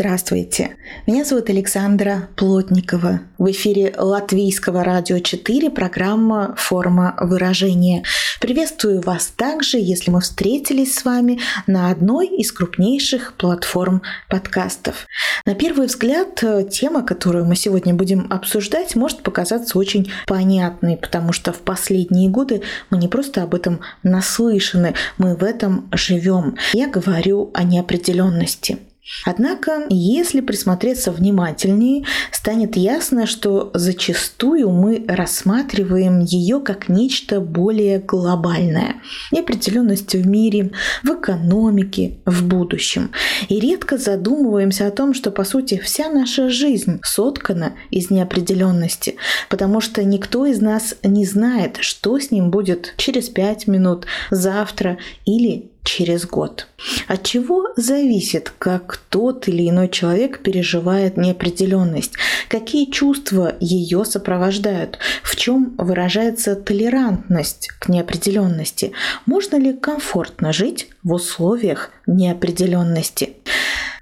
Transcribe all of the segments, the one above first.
Здравствуйте. Меня зовут Александра Плотникова. В эфире Латвийского радио 4 программа «Форма выражения». Приветствую вас также, если мы встретились с вами на одной из крупнейших платформ подкастов. На первый взгляд, тема, которую мы сегодня будем обсуждать, может показаться очень понятной, потому что в последние годы мы не просто об этом наслышаны, мы в этом живем. Я говорю о неопределенности. Однако, если присмотреться внимательнее, станет ясно, что зачастую мы рассматриваем ее как нечто более глобальное. Неопределенность в мире, в экономике, в будущем. И редко задумываемся о том, что, по сути, вся наша жизнь соткана из неопределенности, потому что никто из нас не знает, что с ним будет через пять минут, завтра или через год. От чего зависит, как тот или иной человек переживает неопределенность, какие чувства ее сопровождают, в чем выражается толерантность к неопределенности, можно ли комфортно жить в условиях неопределенности.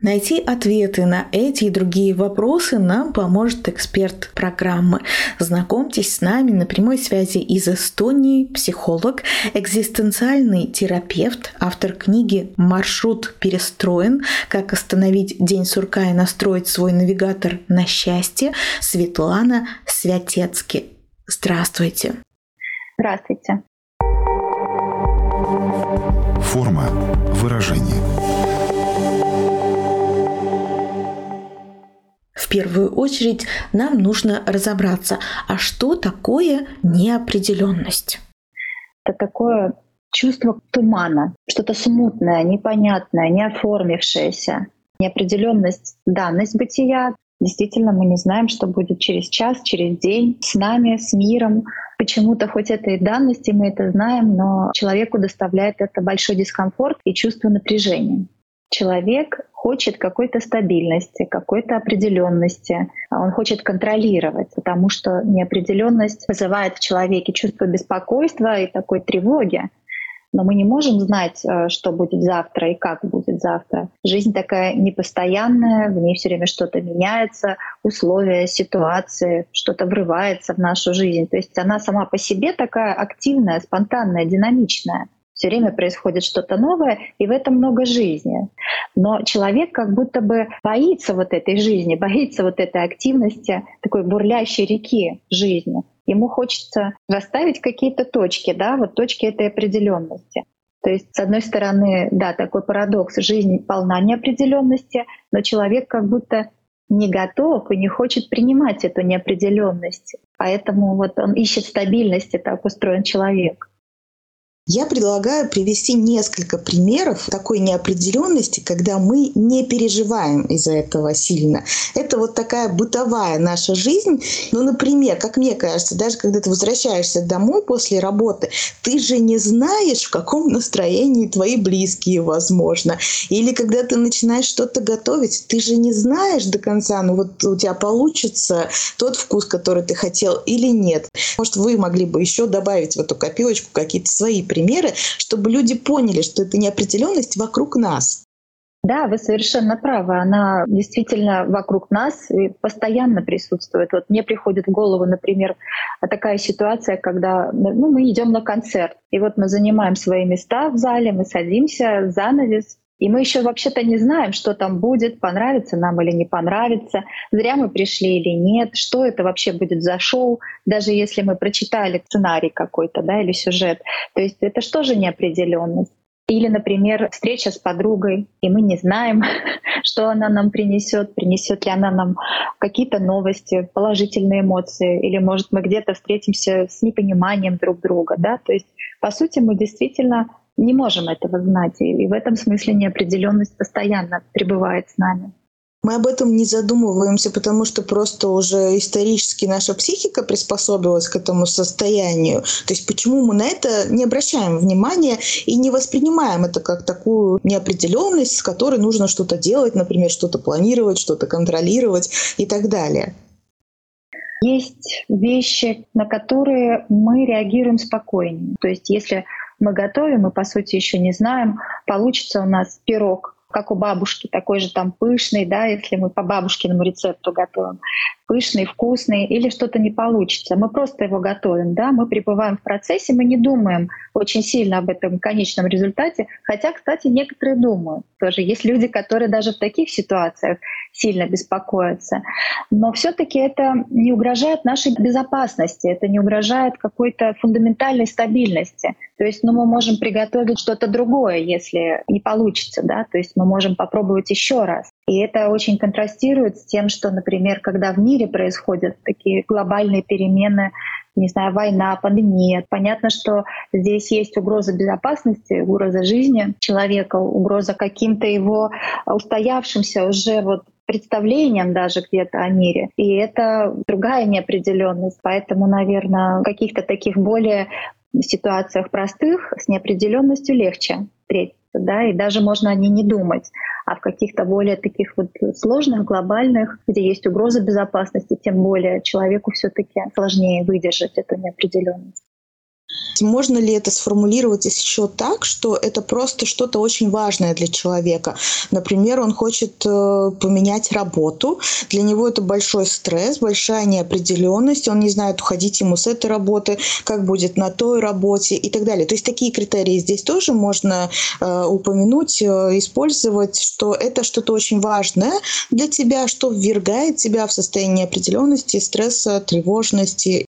Найти ответы на эти и другие вопросы нам поможет эксперт программы. Знакомьтесь с нами на прямой связи из Эстонии, психолог, экзистенциальный терапевт, автор книги «Маршрут перестроен. Как остановить день сурка и настроить свой навигатор на счастье» Светлана Святецки. Здравствуйте. Здравствуйте. Форма выражения – В первую очередь нам нужно разобраться, а что такое неопределенность? Это такое чувство тумана, что-то смутное, непонятное, не оформившееся. Неопределенность, данность бытия. Действительно, мы не знаем, что будет через час, через день с нами, с миром. Почему-то хоть это и данности, мы это знаем, но человеку доставляет это большой дискомфорт и чувство напряжения. Человек хочет какой-то стабильности, какой-то определенности. Он хочет контролировать, потому что неопределенность вызывает в человеке чувство беспокойства и такой тревоги. Но мы не можем знать, э, что будет завтра и как будет завтра. Жизнь такая непостоянная, в ней все время что-то меняется, условия, ситуации, что-то врывается в нашу жизнь. То есть она сама по себе такая активная, спонтанная, динамичная все время происходит что-то новое, и в этом много жизни. Но человек как будто бы боится вот этой жизни, боится вот этой активности, такой бурлящей реки жизни. Ему хочется расставить какие-то точки, да, вот точки этой определенности. То есть, с одной стороны, да, такой парадокс, жизнь полна неопределенности, но человек как будто не готов и не хочет принимать эту неопределенность. Поэтому вот он ищет стабильности, так устроен человек. Я предлагаю привести несколько примеров такой неопределенности, когда мы не переживаем из-за этого сильно. Это вот такая бытовая наша жизнь. Ну, например, как мне кажется, даже когда ты возвращаешься домой после работы, ты же не знаешь, в каком настроении твои близкие, возможно. Или когда ты начинаешь что-то готовить, ты же не знаешь до конца, ну вот у тебя получится тот вкус, который ты хотел или нет. Может, вы могли бы еще добавить в эту копилочку какие-то свои примеры, чтобы люди поняли, что это неопределенность вокруг нас. Да, вы совершенно правы. Она действительно вокруг нас и постоянно присутствует. Вот мне приходит в голову, например, такая ситуация, когда ну, мы идем на концерт, и вот мы занимаем свои места в зале, мы садимся, занавес, и мы еще вообще-то не знаем, что там будет, понравится нам или не понравится, зря мы пришли или нет, что это вообще будет за шоу, даже если мы прочитали сценарий какой-то да, или сюжет. То есть это что же неопределенность? Или, например, встреча с подругой, и мы не знаем, что она нам принесет, принесет ли она нам какие-то новости, положительные эмоции, или, может, мы где-то встретимся с непониманием друг друга. Да? То есть, по сути, мы действительно не можем этого знать. И в этом смысле неопределенность постоянно пребывает с нами. мы об этом не задумываемся, потому что просто уже исторически наша психика приспособилась к этому состоянию. То есть почему мы на это не обращаем внимания и не воспринимаем это как такую неопределенность, с которой нужно что-то делать, например, что-то планировать, что-то контролировать и так далее. Есть вещи, на которые мы реагируем спокойнее. То есть если мы готовим, мы по сути еще не знаем, получится у нас пирог как у бабушки, такой же там пышный, да, если мы по бабушкиному рецепту готовим, пышный, вкусный, или что-то не получится. Мы просто его готовим, да, мы пребываем в процессе, мы не думаем очень сильно об этом конечном результате, хотя, кстати, некоторые думают. Тоже есть люди, которые даже в таких ситуациях сильно беспокоятся. Но все таки это не угрожает нашей безопасности, это не угрожает какой-то фундаментальной стабильности. То есть ну, мы можем приготовить что-то другое, если не получится, да, то есть мы можем попробовать еще раз. И это очень контрастирует с тем, что, например, когда в мире происходят такие глобальные перемены, не знаю, война, пандемия. Понятно, что здесь есть угроза безопасности, угроза жизни человека, угроза каким-то его устоявшимся уже вот представлением даже где-то о мире. И это другая неопределенность. Поэтому, наверное, в каких-то таких более ситуациях простых с неопределенностью легче встретиться, да, и даже можно о ней не думать. А в каких-то более таких вот сложных, глобальных, где есть угроза безопасности, тем более человеку все-таки сложнее выдержать эту неопределенность. Можно ли это сформулировать еще так, что это просто что-то очень важное для человека? Например, он хочет э, поменять работу, для него это большой стресс, большая неопределенность, он не знает, уходить ему с этой работы, как будет на той работе и так далее. То есть такие критерии здесь тоже можно э, упомянуть, э, использовать, что это что-то очень важное для тебя, что ввергает тебя в состояние неопределенности, стресса, тревожности.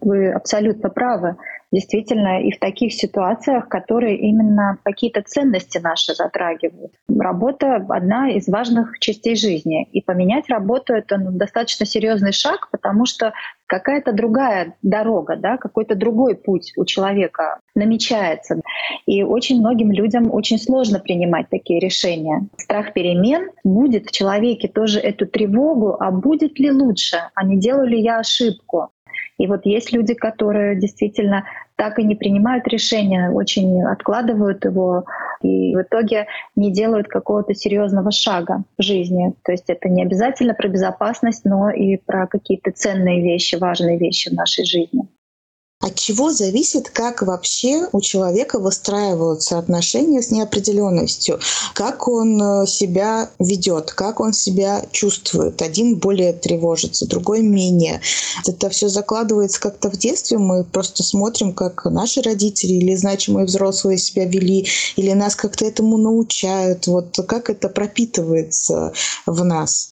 Вы абсолютно правы действительно и в таких ситуациях, которые именно какие-то ценности наши затрагивают. Работа — одна из важных частей жизни. И поменять работу — это ну, достаточно серьезный шаг, потому что какая-то другая дорога, да, какой-то другой путь у человека намечается. И очень многим людям очень сложно принимать такие решения. Страх перемен будет в человеке тоже эту тревогу, а будет ли лучше, а не делаю ли я ошибку. И вот есть люди, которые действительно так и не принимают решения, очень откладывают его и в итоге не делают какого-то серьезного шага в жизни. То есть это не обязательно про безопасность, но и про какие-то ценные вещи, важные вещи в нашей жизни. От чего зависит, как вообще у человека выстраиваются отношения с неопределенностью, как он э, себя ведет, как он себя чувствует. Один более тревожится, другой менее. Это все закладывается как-то в детстве. Мы просто смотрим, как наши родители или значимые взрослые себя вели, или нас как-то этому научают. Вот как это пропитывается в нас.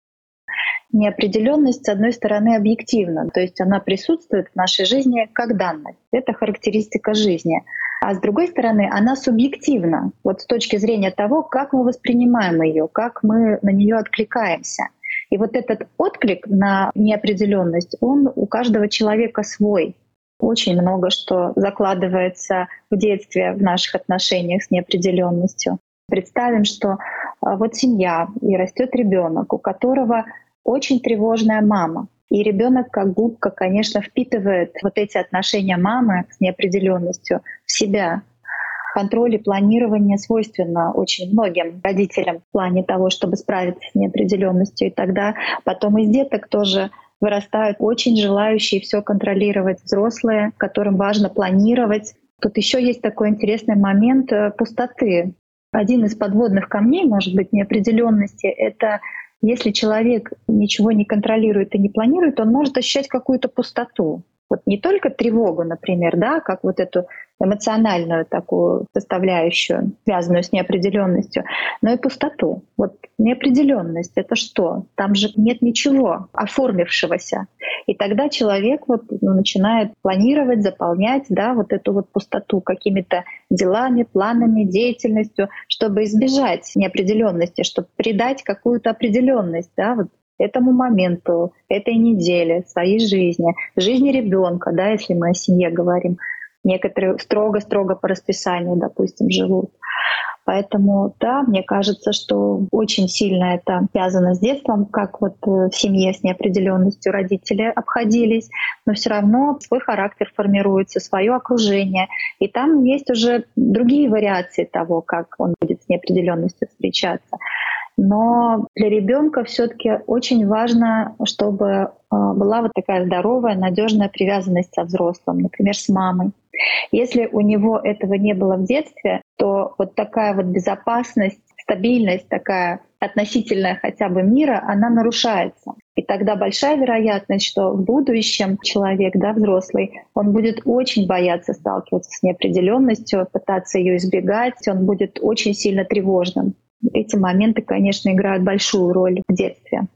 Неопределенность, с одной стороны, объективна, то есть она присутствует в нашей жизни как данность. Это характеристика жизни. А с другой стороны, она субъективна, вот с точки зрения того, как мы воспринимаем ее, как мы на нее откликаемся. И вот этот отклик на неопределенность, он у каждого человека свой. Очень много что закладывается в детстве в наших отношениях с неопределенностью. Представим, что а, вот семья и растет ребенок, у которого очень тревожная мама. И ребенок как губка, конечно, впитывает вот эти отношения мамы с неопределенностью в себя. Контроль и планирование свойственно очень многим родителям в плане того, чтобы справиться с неопределенностью. И тогда потом из деток тоже вырастают очень желающие все контролировать взрослые, которым важно планировать. Тут еще есть такой интересный момент э, пустоты. Один из подводных камней, может быть, неопределенности — это если человек ничего не контролирует и не планирует, он может ощущать какую-то пустоту. Вот не только тревогу, например, да, как вот эту эмоциональную такую составляющую, связанную с неопределенностью, но и пустоту. Вот неопределенность — это что? Там же нет ничего оформившегося. И тогда человек вот ну, начинает планировать, заполнять да, вот эту вот пустоту какими-то делами, планами, деятельностью, чтобы избежать неопределенности, чтобы придать какую-то определенность да, вот этому моменту, этой неделе, своей жизни, жизни ребенка, да, если мы о семье говорим. Некоторые строго-строго по расписанию, допустим, живут. Поэтому, да, мне кажется, что очень сильно это связано с детством, как вот э, в семье с неопределенностью родители обходились, но все равно свой характер формируется, свое окружение. И там есть уже другие вариации того, как он будет с неопределенностью встречаться. Но для ребенка все-таки очень важно, чтобы э, была вот такая здоровая, надежная привязанность со взрослым, например, с мамой. Если у него этого не было в детстве, то вот такая вот безопасность, стабильность такая относительная хотя бы мира, она нарушается. И тогда большая вероятность, что в будущем человек, да, взрослый, он будет очень бояться сталкиваться с неопределенностью, пытаться ее избегать, он будет очень сильно тревожным. Эти моменты, конечно, играют большую роль в детстве.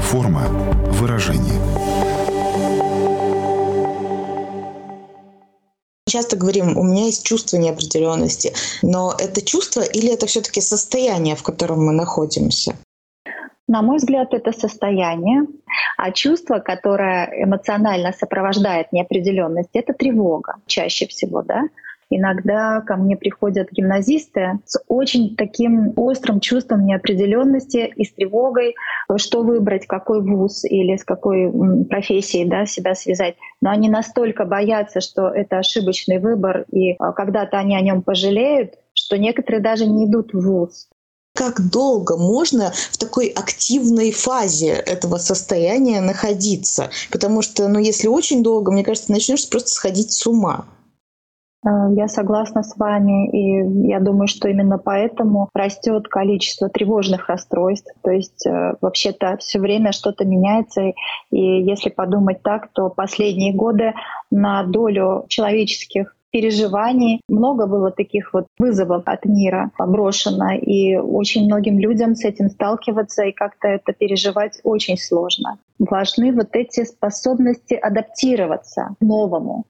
Форма выражения. Часто говорим, у меня есть чувство неопределенности, но это чувство или это все-таки состояние, в котором мы находимся? На мой взгляд, это состояние, а чувство, которое эмоционально сопровождает неопределенность, это тревога чаще всего, да. Иногда ко мне приходят гимназисты с очень таким острым чувством неопределенности и с тревогой, что выбрать, какой вуз или с какой профессией да, себя связать. Но они настолько боятся, что это ошибочный выбор, и а, когда-то они о нем пожалеют, что некоторые даже не идут в вуз как долго можно в такой активной фазе этого состояния находиться. Потому что, ну, если очень долго, мне кажется, начнешь просто сходить с ума. Э, я согласна с вами, и я думаю, что именно поэтому растет количество тревожных расстройств. То есть э, вообще-то все время что-то меняется, и если подумать так, то последние годы на долю человеческих переживаний. Много было таких вот вызовов от мира брошено, и очень многим людям с этим сталкиваться и как-то это переживать очень сложно. Важны вот эти способности адаптироваться к новому.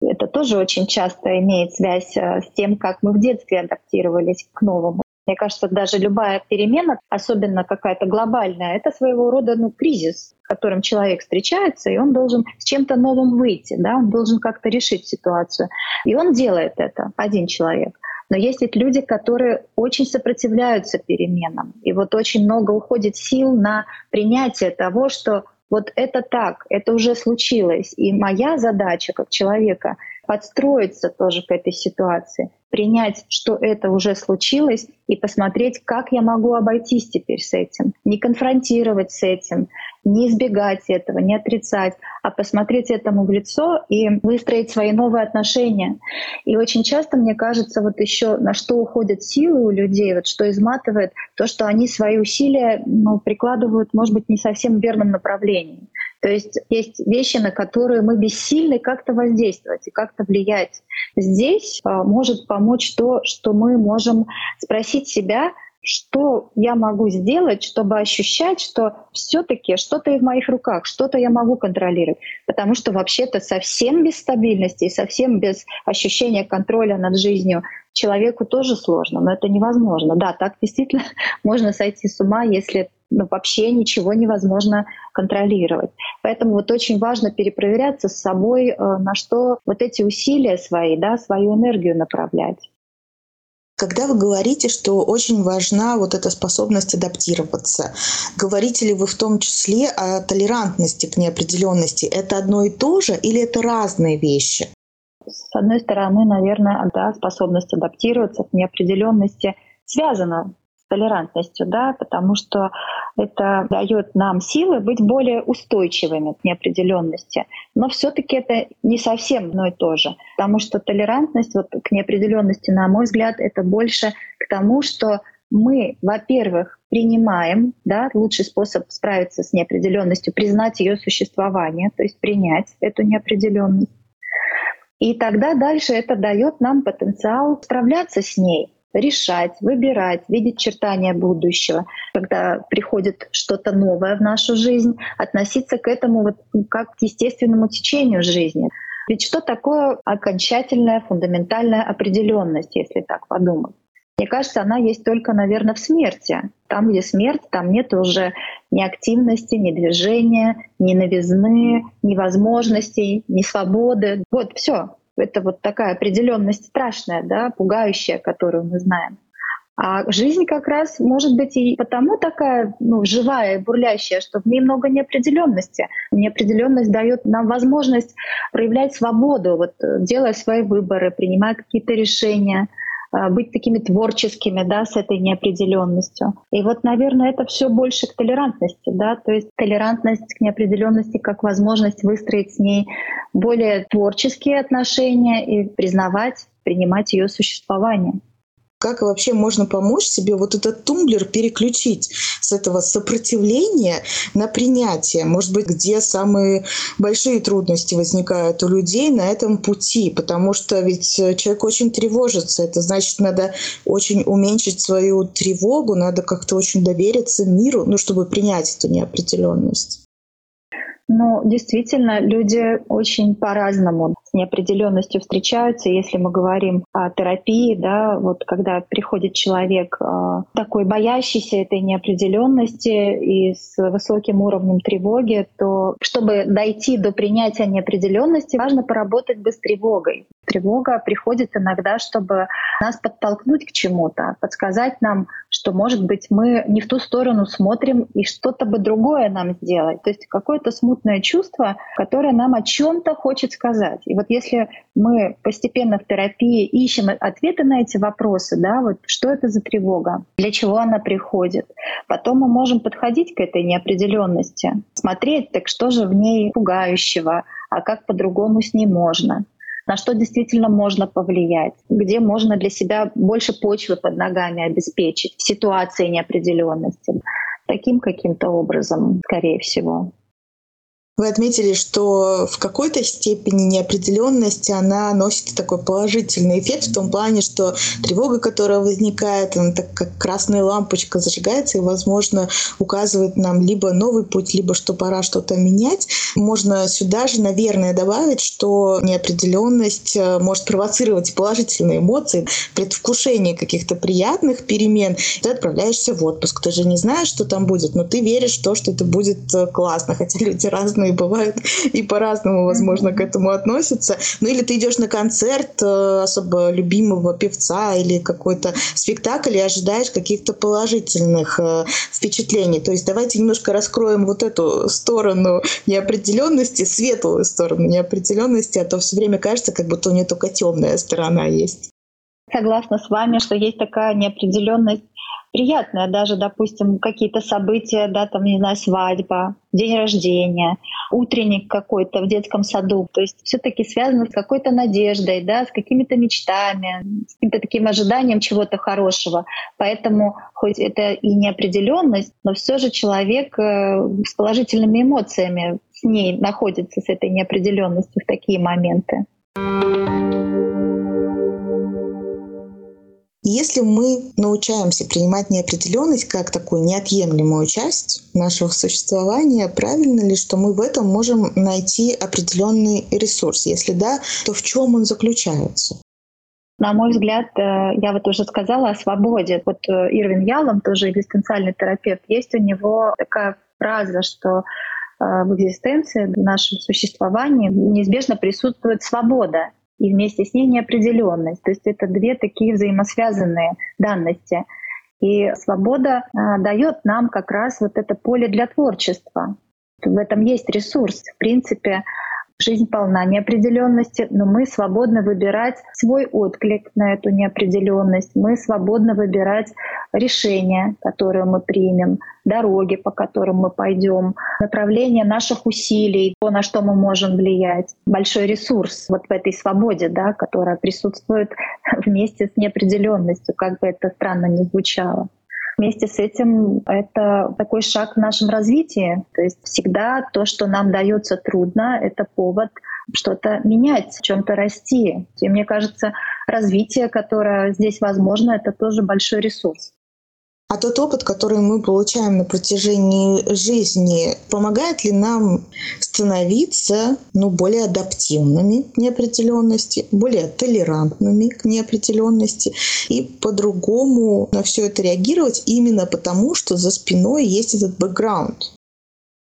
Это тоже очень часто имеет связь э, с тем, как мы в детстве адаптировались к новому. Мне кажется, даже любая перемена, особенно какая-то глобальная, это своего рода ну, кризис, с которым человек встречается, и он должен с чем-то новым выйти, да, он должен как-то решить ситуацию. И он делает это, один человек. Но есть ведь люди, которые очень сопротивляются переменам. И вот очень много уходит сил на принятие того, что вот это так, это уже случилось. И моя задача как человека подстроиться тоже к этой ситуации, принять, что это уже случилось, и посмотреть, как я могу обойтись теперь с этим. Не конфронтировать с этим, не избегать этого, не отрицать, а посмотреть этому в лицо и выстроить свои новые отношения. И очень часто, мне кажется, вот еще на что уходят силы у людей, вот что изматывает, то, что они свои усилия ну, прикладывают, может быть, не совсем в верном направлении. То есть есть вещи, на которые мы бессильны как-то воздействовать и как-то влиять. Здесь а, может помочь то, что мы можем спросить себя, что я могу сделать, чтобы ощущать, что все-таки что-то и в моих руках, что-то я могу контролировать. Потому что вообще-то совсем без стабильности и совсем без ощущения контроля над жизнью человеку тоже сложно, но это невозможно. Да, так действительно можно сойти с ума, если вообще ничего невозможно контролировать. Поэтому вот очень важно перепроверяться с собой, э, на что вот эти усилия свои, да, свою энергию направлять. Когда вы говорите, что очень важна вот эта способность адаптироваться, говорите ли вы в том числе о толерантности к неопределенности? Это одно и то же или это разные вещи? С одной стороны, наверное, да, способность адаптироваться к неопределенности связана толерантностью, да, потому что это дает нам силы быть более устойчивыми к неопределенности. Но все-таки это не совсем одно и то же, потому что толерантность вот к неопределенности, на мой взгляд, это больше к тому, что мы, во-первых, принимаем, да, лучший способ справиться с неопределенностью, признать ее существование, то есть принять эту неопределенность. И тогда дальше это дает нам потенциал справляться с ней, решать, выбирать, видеть чертания будущего, когда приходит что-то новое в нашу жизнь, относиться к этому вот как к естественному течению жизни. Ведь что такое окончательная фундаментальная определенность, если так подумать? Мне кажется, она есть только, наверное, в смерти. Там, где смерть, там нет уже ни активности, ни движения, ни новизны, ни возможностей, ни свободы. Вот все. Это вот такая определенность страшная, да, пугающая, которую мы знаем. А жизнь как раз может быть и потому такая ну, живая, бурлящая, что в ней много неопределенности. Неопределенность дает нам возможность проявлять свободу, вот, делая свои выборы, принимая какие-то решения, быть такими творческими, да, с этой неопределенностью. И вот, наверное, это все больше к толерантности, да, то есть толерантность к неопределенности как возможность выстроить с ней более творческие отношения и признавать, принимать ее существование как вообще можно помочь себе вот этот тумблер переключить с этого сопротивления на принятие? Может быть, где самые большие трудности возникают у людей на этом пути? Потому что ведь человек очень тревожится. Это значит, надо очень уменьшить свою тревогу, надо как-то очень довериться миру, ну, чтобы принять эту неопределенность. Ну, действительно, люди очень по-разному неопределенностью встречаются. Если мы говорим о терапии, да, вот когда приходит человек э, такой боящийся этой неопределенности и с высоким уровнем тревоги, то чтобы дойти до принятия неопределенности, важно поработать бы с тревогой. Тревога приходит иногда, чтобы нас подтолкнуть к чему-то, подсказать нам, что, может быть, мы не в ту сторону смотрим и что-то бы другое нам сделать. То есть какое-то смутное чувство, которое нам о чем-то хочет сказать. И вот если мы постепенно в терапии ищем ответы на эти вопросы, да, вот что это за тревога, для чего она приходит, потом мы можем подходить к этой неопределенности, смотреть, так что же в ней пугающего, а как по-другому с ней можно на что действительно можно повлиять, где можно для себя больше почвы под ногами обеспечить в ситуации неопределенности. Таким каким-то образом, скорее всего. Вы отметили, что в какой-то степени неопределенность она носит такой положительный эффект в том плане, что тревога, которая возникает, она так как красная лампочка зажигается и, возможно, указывает нам либо новый путь, либо что пора что-то менять. Можно сюда же, наверное, добавить, что неопределенность э, может провоцировать положительные эмоции, предвкушение каких-то приятных перемен. Ты отправляешься в отпуск. Ты же не знаешь, что там будет, но ты веришь в то, что это будет э, классно, хотя люди разные разные бывают и по-разному, возможно, к этому относятся. Ну или ты идешь на концерт э, особо любимого певца или какой-то спектакль и ожидаешь каких-то положительных э, впечатлений. То есть давайте немножко раскроем вот эту сторону неопределенности, светлую сторону неопределенности, а то все время кажется, как будто у нее только темная сторона есть. Согласна с вами, что есть такая неопределенность приятное, даже, допустим, какие-то события, да, там, не знаю, свадьба, день рождения, утренник какой-то в детском саду. То есть все таки связано с какой-то надеждой, да, с какими-то мечтами, с каким-то таким ожиданием чего-то хорошего. Поэтому хоть это и неопределенность, но все же человек э, с положительными эмоциями с ней находится, с этой неопределенностью в такие моменты. Если мы научаемся принимать неопределенность как такую неотъемлемую часть нашего существования, правильно ли, что мы в этом можем найти определенный ресурс? Если да, то в чем он заключается? На мой взгляд, э, я вот уже сказала о свободе. Вот э, Ирвин Ялом, тоже экзистенциальный терапевт, есть у него такая фраза, что э, в экзистенции, в нашем существовании неизбежно присутствует свобода и вместе с ней неопределенность. То есть это две такие взаимосвязанные данности. И свобода э, дает нам как раз вот это поле для творчества. В этом есть ресурс. В принципе, Жизнь полна неопределенности, но мы свободны выбирать свой отклик на эту неопределенность. Мы свободны выбирать решения, которые мы примем, дороги, по которым мы пойдем, направление наших усилий, то, на что мы можем влиять. Большой ресурс вот в этой свободе, да, которая присутствует вместе с неопределенностью, как бы это странно ни звучало. Вместе с этим это такой шаг в нашем развитии. То есть всегда то, что нам дается трудно, это повод что-то менять, в чем-то расти. И мне кажется, развитие, которое здесь возможно, это тоже большой ресурс. А тот опыт, который мы получаем на протяжении жизни, помогает ли нам становиться ну, более адаптивными к неопределенности, более толерантными к неопределенности и по-другому на все это реагировать именно потому, что за спиной есть этот бэкграунд?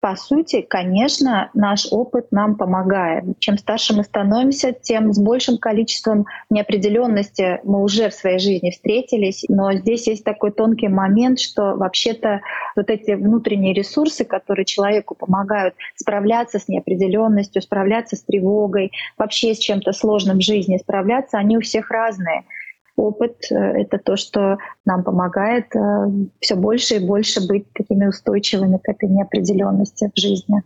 По сути, конечно, наш опыт нам помогает. Чем старше мы становимся, тем с большим количеством неопределенности мы уже в своей жизни встретились. Но здесь есть такой тонкий момент, что вообще-то вот эти внутренние ресурсы, которые человеку помогают справляться с неопределенностью, справляться с тревогой, вообще с чем-то сложным в жизни справляться, они у всех разные опыт — это то, что нам помогает э, все больше и больше быть такими устойчивыми к этой неопределенности в жизни.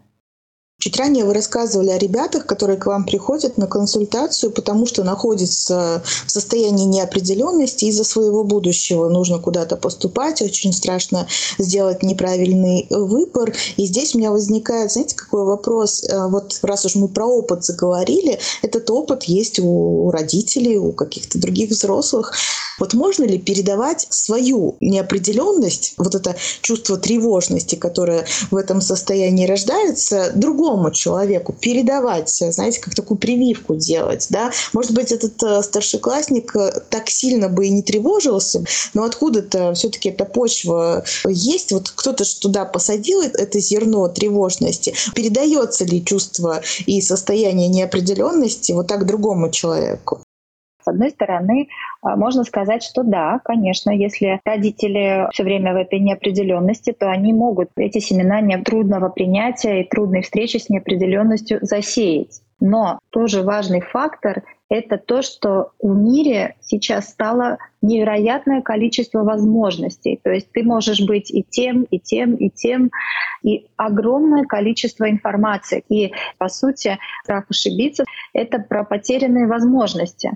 Чуть ранее вы рассказывали о ребятах, которые к вам приходят на консультацию, потому что находятся в состоянии неопределенности из-за своего будущего. Нужно куда-то поступать, очень страшно сделать неправильный выбор. И здесь у меня возникает, знаете, какой вопрос? Э, вот раз уж мы про опыт заговорили, этот опыт есть у родителей, у каких-то других взрослых. Вот можно ли передавать свою неопределенность, вот это чувство тревожности, которое в этом состоянии рождается, другому другому человеку, передавать, знаете, как такую прививку делать, да. Может быть, этот э, старшеклассник э, так сильно бы и не тревожился, но откуда-то все-таки эта почва есть, вот кто-то туда посадил это зерно тревожности. Передается ли чувство и состояние неопределенности вот так другому человеку? С одной стороны, а, можно сказать, что да, конечно, если родители все время в этой неопределенности, то они могут эти семена трудного принятия и трудной встречи с неопределенностью засеять. Но тоже важный фактор — это то, что в мире сейчас стало невероятное количество возможностей. То есть ты можешь быть и тем, и тем, и тем, и огромное количество информации. И, по сути, страх ошибиться — это про потерянные возможности.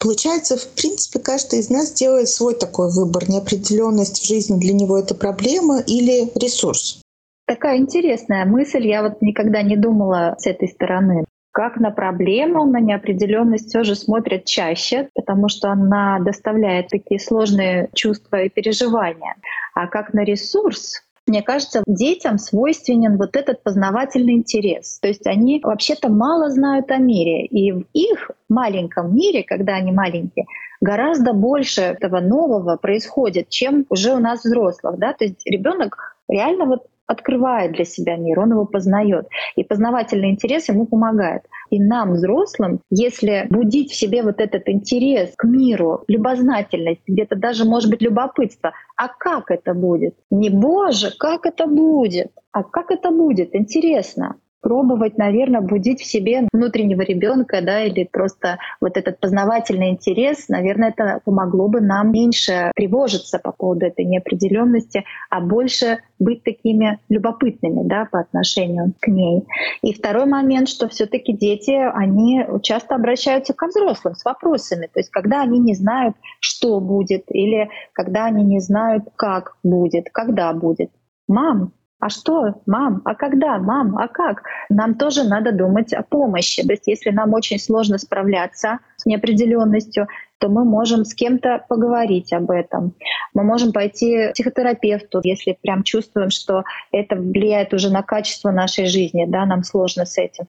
Получается, в принципе, каждый из нас делает свой такой выбор. Неопределенность в жизни для него это проблема или ресурс. Такая интересная мысль. Я вот никогда не думала с этой стороны. Как на проблему, на неопределенность все же смотрят чаще, потому что она доставляет такие сложные чувства и переживания. А как на ресурс, мне кажется, детям свойственен вот этот познавательный интерес. То есть они вообще-то мало знают о мире. И в их маленьком мире, когда они маленькие, гораздо больше этого нового происходит, чем уже у нас взрослых. Да? То есть ребенок реально вот открывает для себя мир, он его познает. И познавательный интерес ему помогает. И нам, взрослым, если будить в себе вот этот интерес к миру, любознательность, где-то даже, может быть, любопытство, а как это будет? Не «Боже, как это будет?» А как это будет? Интересно пробовать, наверное, будить в себе внутреннего ребенка, да, или просто вот этот познавательный интерес, наверное, это помогло бы нам меньше тревожиться по поводу этой неопределенности, а больше быть такими любопытными, да, по отношению к ней. И второй момент, что все-таки дети, они часто обращаются ко взрослым с вопросами, то есть когда они не знают, что будет, или когда они не знают, как будет, когда будет. Мам, а что, мам? А когда, мам? А как? Нам тоже надо думать о помощи. То есть если нам очень сложно справляться с неопределенностью, то мы можем с кем-то поговорить об этом. Мы можем пойти к психотерапевту, если прям чувствуем, что это влияет уже на качество нашей жизни, да, нам сложно с этим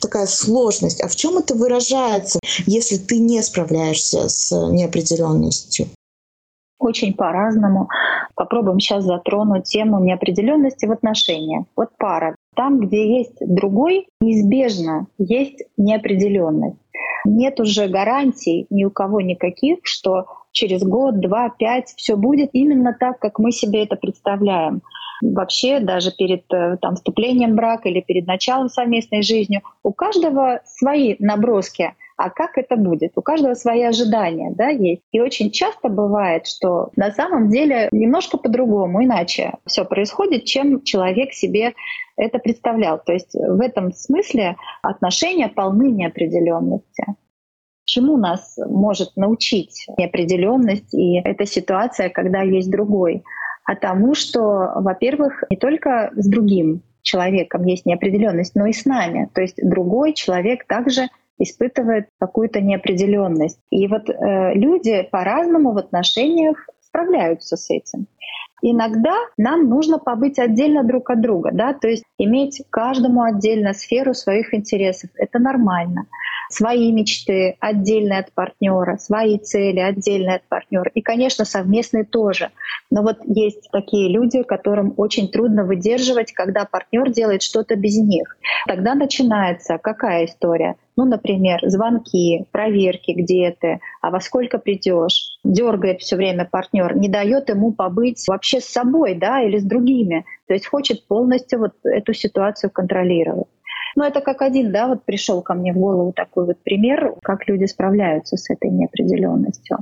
такая сложность. А в чем это выражается, если ты не справляешься с неопределенностью? Очень по-разному. Попробуем сейчас затронуть тему неопределенности в отношениях. Вот пара. Там, где есть другой, неизбежно есть неопределенность. Нет уже гарантий ни у кого никаких, что через год, два, пять все будет именно так, как мы себе это представляем. Вообще, даже перед э, там, вступлением в брак или перед началом совместной жизни, у каждого свои наброски а как это будет? У каждого свои ожидания да, есть. И очень часто бывает, что на самом деле немножко по-другому, иначе все происходит, чем человек себе это представлял. То есть в этом смысле отношения полны неопределенности. Чему нас может научить неопределенность и эта ситуация, когда есть другой? А тому, что, во-первых, не только с другим человеком есть неопределенность, но и с нами. То есть другой человек также испытывает какую-то неопределенность. И вот э, люди по-разному в отношениях справляются с этим. Иногда нам нужно побыть отдельно друг от друга, да, то есть иметь каждому отдельно сферу своих интересов. Это нормально. Свои мечты отдельные от партнера, свои цели отдельные от партнера. И, конечно, совместные тоже. Но вот есть такие люди, которым очень трудно выдерживать, когда партнер делает что-то без них. Тогда начинается какая история? Ну, например, звонки, проверки, где ты, а во сколько придешь, дергает все время партнер, не дает ему побыть вообще с собой, да, или с другими. То есть хочет полностью вот эту ситуацию контролировать. Ну, это как один, да, вот пришел ко мне в голову такой вот пример, как люди справляются с этой неопределенностью.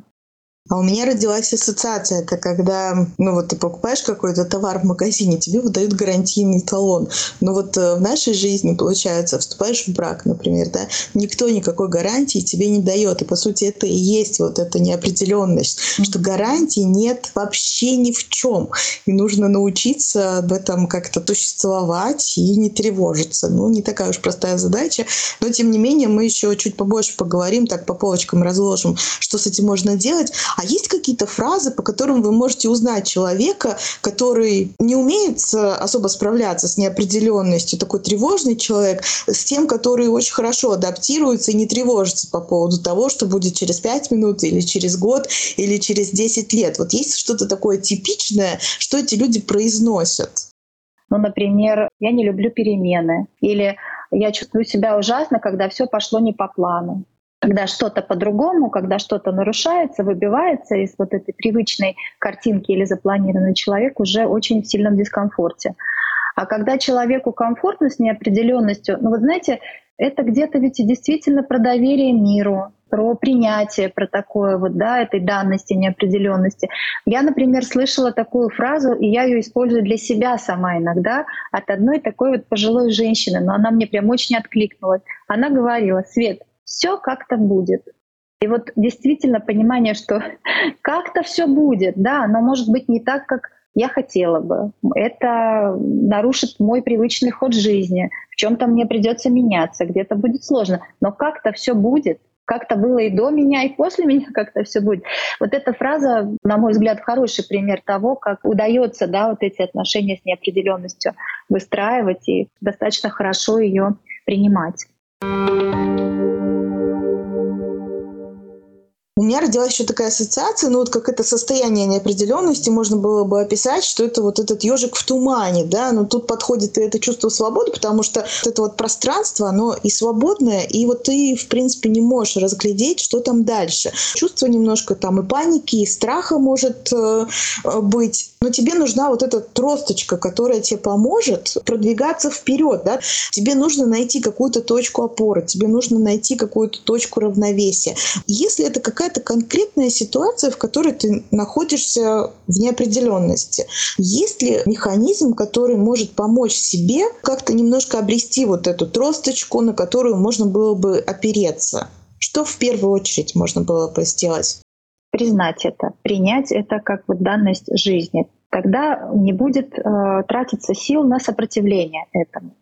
А у меня родилась ассоциация, это когда, ну вот ты покупаешь какой-то товар в магазине, тебе выдают гарантийный талон. Но вот э, в нашей жизни, получается, вступаешь в брак, например, да, никто никакой гарантии тебе не дает. И по сути это и есть вот эта неопределенность, mm-hmm. что гарантии нет вообще ни в чем. И нужно научиться об этом как-то существовать и не тревожиться. Ну, не такая уж простая задача. Но тем не менее мы еще чуть побольше поговорим, так по полочкам разложим, что с этим можно делать. А есть какие-то фразы, по которым вы можете узнать человека, который не умеет особо справляться с неопределенностью, такой тревожный человек, с тем, который очень хорошо адаптируется и не тревожится по поводу того, что будет через 5 минут или через год или через 10 лет. Вот есть что-то такое типичное, что эти люди произносят? Ну, например, я не люблю перемены. Или я чувствую себя ужасно, когда все пошло не по плану когда что-то по-другому, когда что-то нарушается, выбивается из вот этой привычной картинки или запланированный человек уже очень в сильном дискомфорте. А когда человеку комфортно с неопределенностью, ну вот знаете, это где-то ведь действительно про доверие миру, про принятие, про такое вот, да, этой данности, неопределенности. Я, например, слышала такую фразу, и я ее использую для себя сама иногда, от одной такой вот пожилой женщины, но она мне прям очень откликнулась. Она говорила, Свет, все как-то будет. И вот действительно понимание, что как-то все будет, да, но может быть не так, как я хотела бы. Это нарушит мой привычный ход жизни. В чем-то мне придется меняться, где-то будет сложно. Но как-то все будет. Как-то было и до меня, и после меня как-то все будет. Вот эта фраза, на мой взгляд, хороший пример того, как удается да, вот эти отношения с неопределенностью выстраивать и достаточно хорошо ее принимать. У меня родилась еще такая ассоциация, ну вот как это состояние неопределенности можно было бы описать, что это вот этот ежик в тумане, да, но тут подходит и это чувство свободы, потому что это вот пространство, оно и свободное, и вот ты, в принципе, не можешь разглядеть, что там дальше. Чувство немножко там и паники, и страха может э, быть, но тебе нужна вот эта тросточка, которая тебе поможет продвигаться вперед, да. Тебе нужно найти какую-то точку опоры, тебе нужно найти какую-то точку равновесия. Если это какая какая-то конкретная ситуация, в которой ты находишься в неопределенности. Есть ли механизм, который может помочь себе как-то немножко обрести вот эту тросточку, на которую можно было бы опереться? Что в первую очередь можно было бы сделать? Признать это, принять это как вот данность жизни. Тогда не будет э, тратиться сил на сопротивление этому.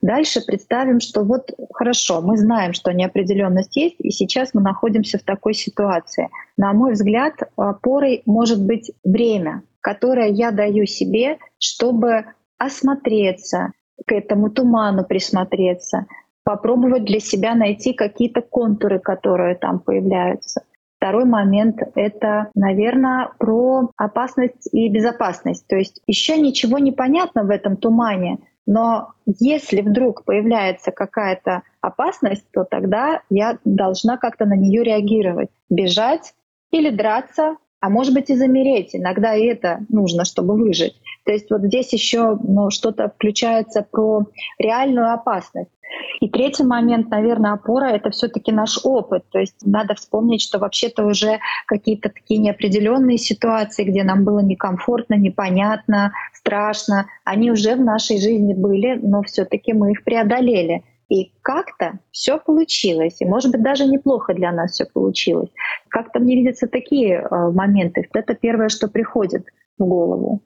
Дальше представим, что вот хорошо, мы знаем, что неопределенность есть, и сейчас мы находимся в такой ситуации. На мой взгляд, опорой может быть время, которое я даю себе, чтобы осмотреться, к этому туману присмотреться, попробовать для себя найти какие-то контуры, которые там появляются. Второй момент — это, наверное, про опасность и безопасность. То есть еще ничего не понятно в этом тумане, но если вдруг появляется какая-то опасность, то тогда я должна как-то на нее реагировать. Бежать или драться, а может быть и замереть. Иногда и это нужно, чтобы выжить. То есть вот здесь еще ну, что-то включается про реальную опасность. И третий момент, наверное, опора — это все таки наш опыт. То есть надо вспомнить, что вообще-то уже какие-то такие неопределенные ситуации, где нам было некомфортно, непонятно, страшно, они уже в нашей жизни были, но все таки мы их преодолели. И как-то все получилось, и может быть даже неплохо для нас все получилось. Как-то мне видятся такие э, моменты. Это первое, что приходит в голову.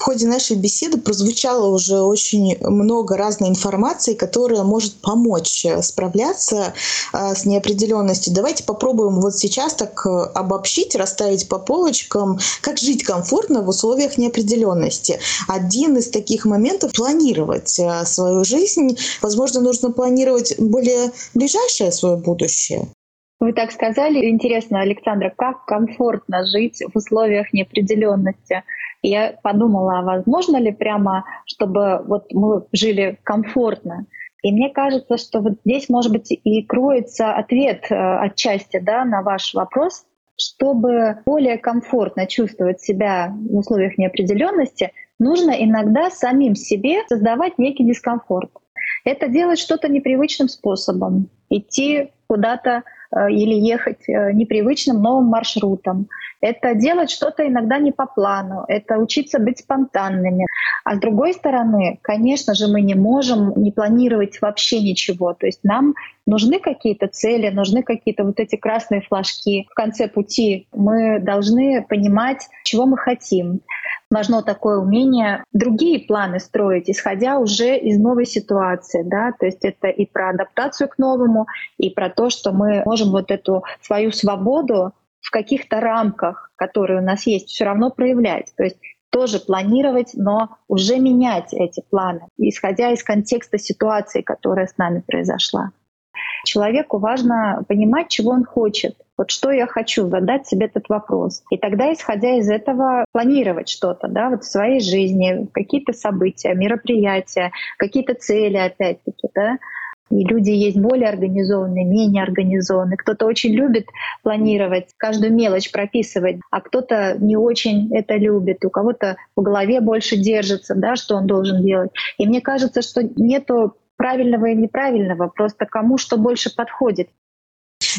В ходе нашей беседы прозвучало уже очень много разной информации, которая может помочь э, справляться э, с неопределенностью. Давайте попробуем вот сейчас так э, обобщить, расставить по полочкам, как жить комфортно в условиях неопределенности. Один из таких моментов – планировать свою жизнь. Возможно, нужно планировать более ближайшее свое будущее. Вы так сказали. Интересно, Александра, как комфортно жить в условиях неопределенности? Я подумала, а возможно ли прямо, чтобы вот мы жили комфортно. И мне кажется, что вот здесь, может быть, и кроется ответ э, отчасти да, на ваш вопрос, чтобы более комфортно чувствовать себя в условиях неопределенности, нужно иногда самим себе создавать некий дискомфорт. Это делать что-то непривычным способом, идти куда-то э, или ехать э, непривычным новым маршрутом, это делать что-то иногда не по плану, это учиться быть спонтанными. А с другой стороны, конечно же, мы не можем не планировать вообще ничего. То есть нам нужны какие-то цели, нужны какие-то вот эти красные флажки в конце пути. Мы должны понимать, чего мы хотим. Важно такое умение другие планы строить, исходя уже из новой ситуации. Да? То есть это и про адаптацию к новому, и про то, что мы можем вот эту свою свободу в каких-то рамках, которые у нас есть, все равно проявлять. То есть тоже планировать, но уже менять эти планы, исходя из контекста ситуации, которая с нами произошла. Человеку важно понимать, чего он хочет. Вот что я хочу, задать себе этот вопрос. И тогда, исходя из этого, планировать что-то да, вот в своей жизни, какие-то события, мероприятия, какие-то цели, опять-таки. Да, и люди есть более организованные, менее организованные. Кто-то очень любит планировать, каждую мелочь прописывать, а кто-то не очень это любит. У кого-то в голове больше держится, да, что он должен делать. И мне кажется, что нету правильного и неправильного, просто кому что больше подходит.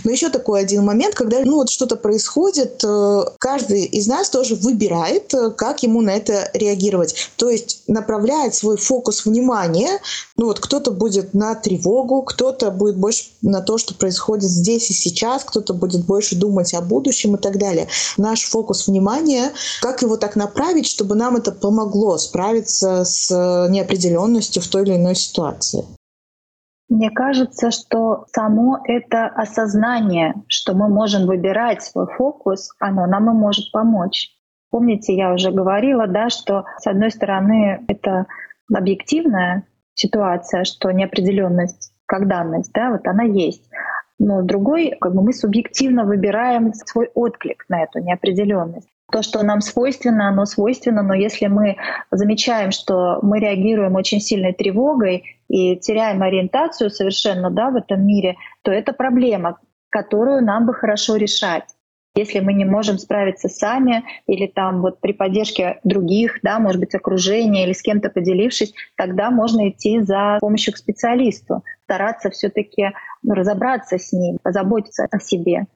Но еще такой один момент, когда ну, вот что-то происходит, э, каждый из нас тоже выбирает, э, как ему на это реагировать. То есть направляет свой фокус внимания. Ну вот кто-то будет на тревогу, кто-то будет больше на то, что происходит здесь и сейчас, кто-то будет больше думать о будущем и так далее. Наш фокус внимания, как его так направить, чтобы нам это помогло справиться с неопределенностью в той или иной ситуации. Мне кажется, что само это осознание, что мы можем выбирать свой фокус, оно нам и может помочь. Помните, я уже говорила, да, что с одной стороны это объективная ситуация, что неопределенность как данность, да, вот она есть. Но другой, как бы мы субъективно выбираем свой отклик на эту неопределенность то, что нам свойственно, оно свойственно, но если мы замечаем, что мы реагируем очень сильной тревогой и теряем ориентацию совершенно да, в этом мире, то это проблема, которую нам бы хорошо решать. Если мы не можем справиться сами или там вот при поддержке других, да, может быть, окружения или с кем-то поделившись, тогда можно идти за помощью к специалисту, стараться все-таки разобраться с ним, позаботиться о себе.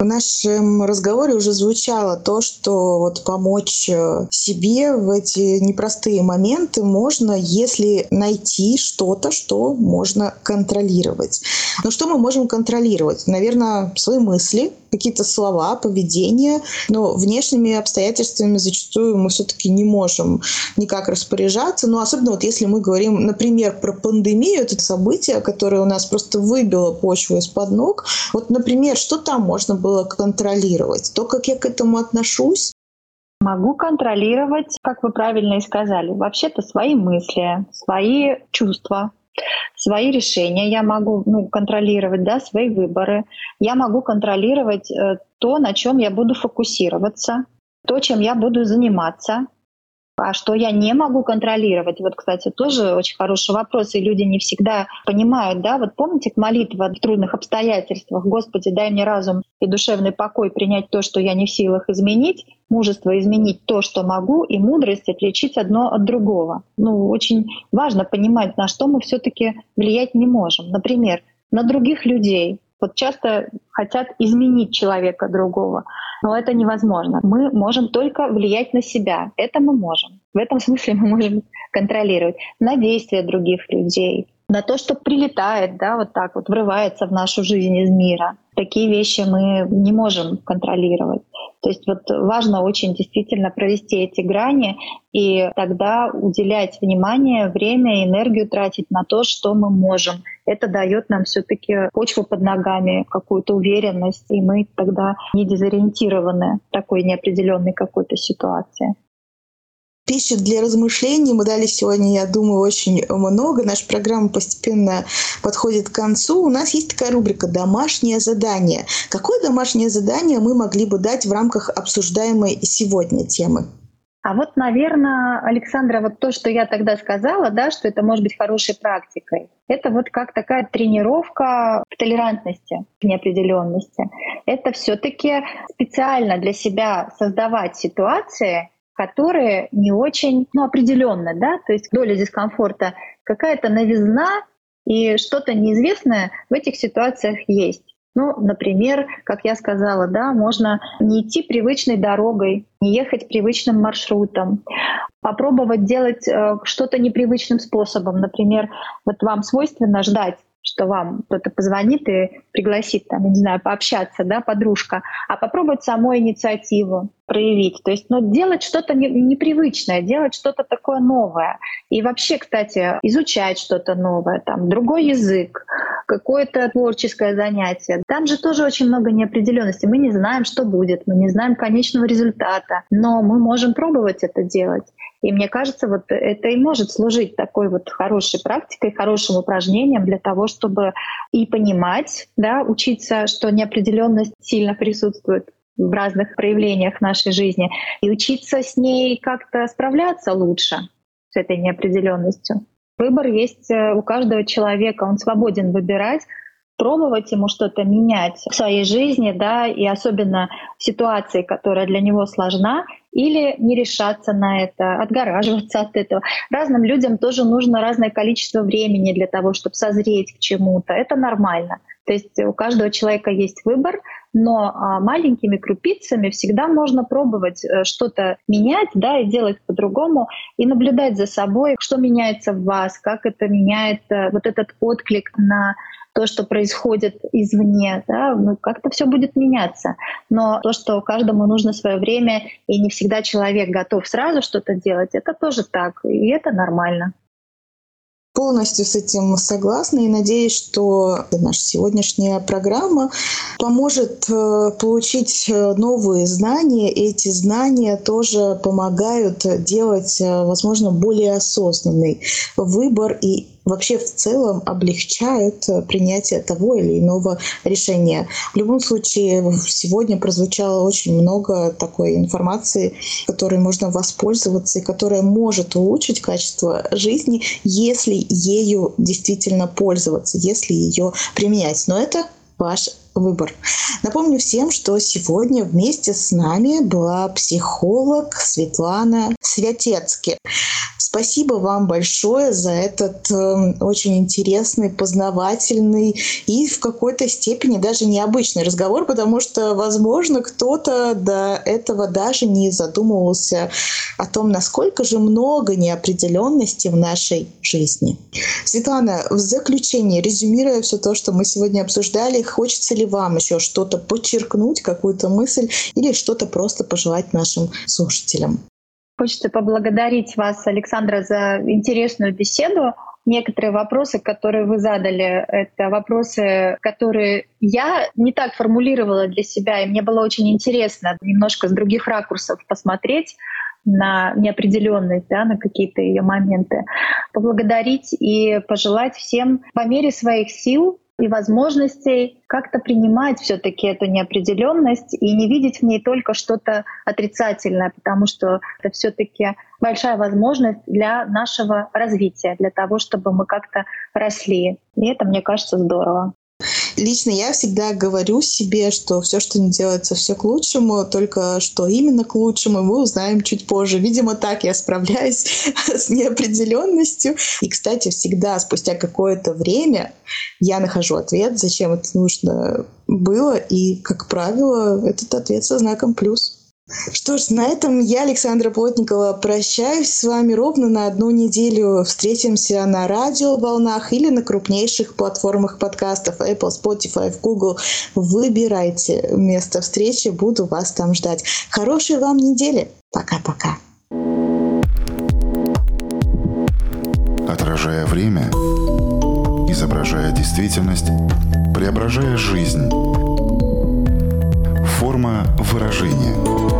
В нашем разговоре уже звучало то, что вот помочь э, себе в эти непростые моменты можно, если найти что-то, что можно контролировать. Но что мы можем контролировать? Наверное, свои мысли, какие-то слова, поведение. Но внешними обстоятельствами зачастую мы все-таки не можем никак распоряжаться. Но особенно вот если мы говорим, например, про пандемию, это событие, которое у нас просто выбило почву из-под ног. Вот, например, что там можно было было контролировать. То, как я к этому отношусь, Могу контролировать, как вы правильно и сказали, вообще-то свои мысли, свои чувства, свои решения. Я могу ну, контролировать да, свои выборы. Я могу контролировать э, то, на чем я буду фокусироваться, то, чем я буду заниматься. А что я не могу контролировать? Вот, кстати, тоже очень хороший вопрос, и люди не всегда понимают, да, вот помните молитва в трудных обстоятельствах, «Господи, дай мне разум и душевный покой принять то, что я не в силах изменить», мужество изменить то, что могу, и мудрость отличить одно от другого. Ну, очень важно понимать, на что мы все таки влиять не можем. Например, на других людей, вот часто хотят изменить человека другого, но это невозможно. Мы можем только влиять на себя. Это мы можем. В этом смысле мы можем контролировать на действия других людей, на то, что прилетает, да, вот так вот врывается в нашу жизнь из мира. Такие вещи мы не можем контролировать. То есть вот важно очень действительно провести эти грани и тогда уделять внимание, время, энергию тратить на то, что мы можем. Это дает нам все-таки почву под ногами, какую-то уверенность, и мы тогда не дезориентированы в такой неопределенной какой-то ситуации пищи для размышлений мы дали сегодня, я думаю, очень много. Наша программа постепенно подходит к концу. У нас есть такая рубрика «Домашнее задание». Какое домашнее задание мы могли бы дать в рамках обсуждаемой сегодня темы? А вот, наверное, Александра, вот то, что я тогда сказала, да, что это может быть хорошей практикой, это вот как такая тренировка в толерантности, в неопределенности. Это все-таки специально для себя создавать ситуации, которые не очень ну, определенно, да, то есть доля дискомфорта, какая-то новизна и что-то неизвестное в этих ситуациях есть. Ну, например, как я сказала, да, можно не идти привычной дорогой, не ехать привычным маршрутом, попробовать делать э, что-то непривычным способом. Например, вот вам свойственно ждать что вам кто-то позвонит и пригласит, там, не знаю, пообщаться, да, подружка, а попробовать саму инициативу проявить. То есть, ну, делать что-то непривычное, делать что-то такое новое. И вообще, кстати, изучать что-то новое, там, другой язык, какое-то творческое занятие. Там же тоже очень много неопределенности. Мы не знаем, что будет, мы не знаем конечного результата, но мы можем пробовать это делать. И мне кажется, вот это и может служить такой вот хорошей практикой, хорошим упражнением для того, чтобы и понимать, да, учиться, что неопределенность сильно присутствует в разных проявлениях нашей жизни, и учиться с ней как-то справляться лучше с этой неопределенностью. Выбор есть э, у каждого человека, он свободен выбирать, пробовать ему что-то менять в своей жизни, да, и особенно в ситуации, которая для него сложна, или не решаться на это, отгораживаться от этого. Разным людям тоже нужно разное количество времени для того, чтобы созреть к чему-то. Это нормально. То есть у каждого человека есть выбор, но а, маленькими крупицами всегда можно пробовать э, что-то менять, да, и делать по-другому, и наблюдать за собой, что меняется в вас, как это меняет э, вот этот отклик на то, что происходит извне, да, ну, как-то все будет меняться. Но то, что каждому нужно свое время, и не всегда человек готов сразу что-то делать, это тоже так, и это нормально. Полностью с этим согласна и надеюсь, что наша сегодняшняя программа поможет э, получить э, новые знания. Эти знания тоже помогают делать, э, возможно, более осознанный выбор и вообще в целом облегчают э, принятие того или иного решения. В любом случае, сегодня прозвучало очень много такой информации, которой можно воспользоваться и которая может улучшить качество жизни, если ею действительно пользоваться, если ее применять. Но это ваш выбор. Напомню всем, что сегодня вместе с нами была психолог Светлана Святецки. Спасибо вам большое за этот э, очень интересный, познавательный и в какой-то степени даже необычный разговор, потому что, возможно, кто-то до этого даже не задумывался о том, насколько же много неопределенности в нашей жизни. Светлана, в заключение, резюмируя все то, что мы сегодня обсуждали, хочется ли вам еще что-то подчеркнуть, какую-то мысль или что-то просто пожелать нашим слушателям? Хочется поблагодарить вас, Александра, за интересную беседу. Некоторые вопросы, которые вы задали, это вопросы, которые я не так формулировала для себя, и мне было очень интересно немножко с других ракурсов посмотреть на неопределенность, да, на какие-то ее моменты, поблагодарить и пожелать всем по мере своих сил и возможностей как-то принимать все-таки эту неопределенность и не видеть в ней только что-то отрицательное, потому что это все-таки большая возможность для нашего развития, для того, чтобы мы как-то росли. И это, мне кажется, здорово. Лично я всегда говорю себе, что все, что не делается, все к лучшему, только что именно к лучшему, мы узнаем чуть позже. Видимо, так я справляюсь с неопределенностью. И, кстати, всегда спустя какое-то время я нахожу ответ, зачем это нужно было, и, как правило, этот ответ со знаком плюс. Что ж, на этом я, Александра Плотникова, прощаюсь с вами ровно на одну неделю. Встретимся на радиоволнах или на крупнейших платформах подкастов Apple, Spotify, Google. Выбирайте место встречи, буду вас там ждать. Хорошей вам недели. Пока-пока. Отражая время, изображая действительность, преображая жизнь. Форма выражения –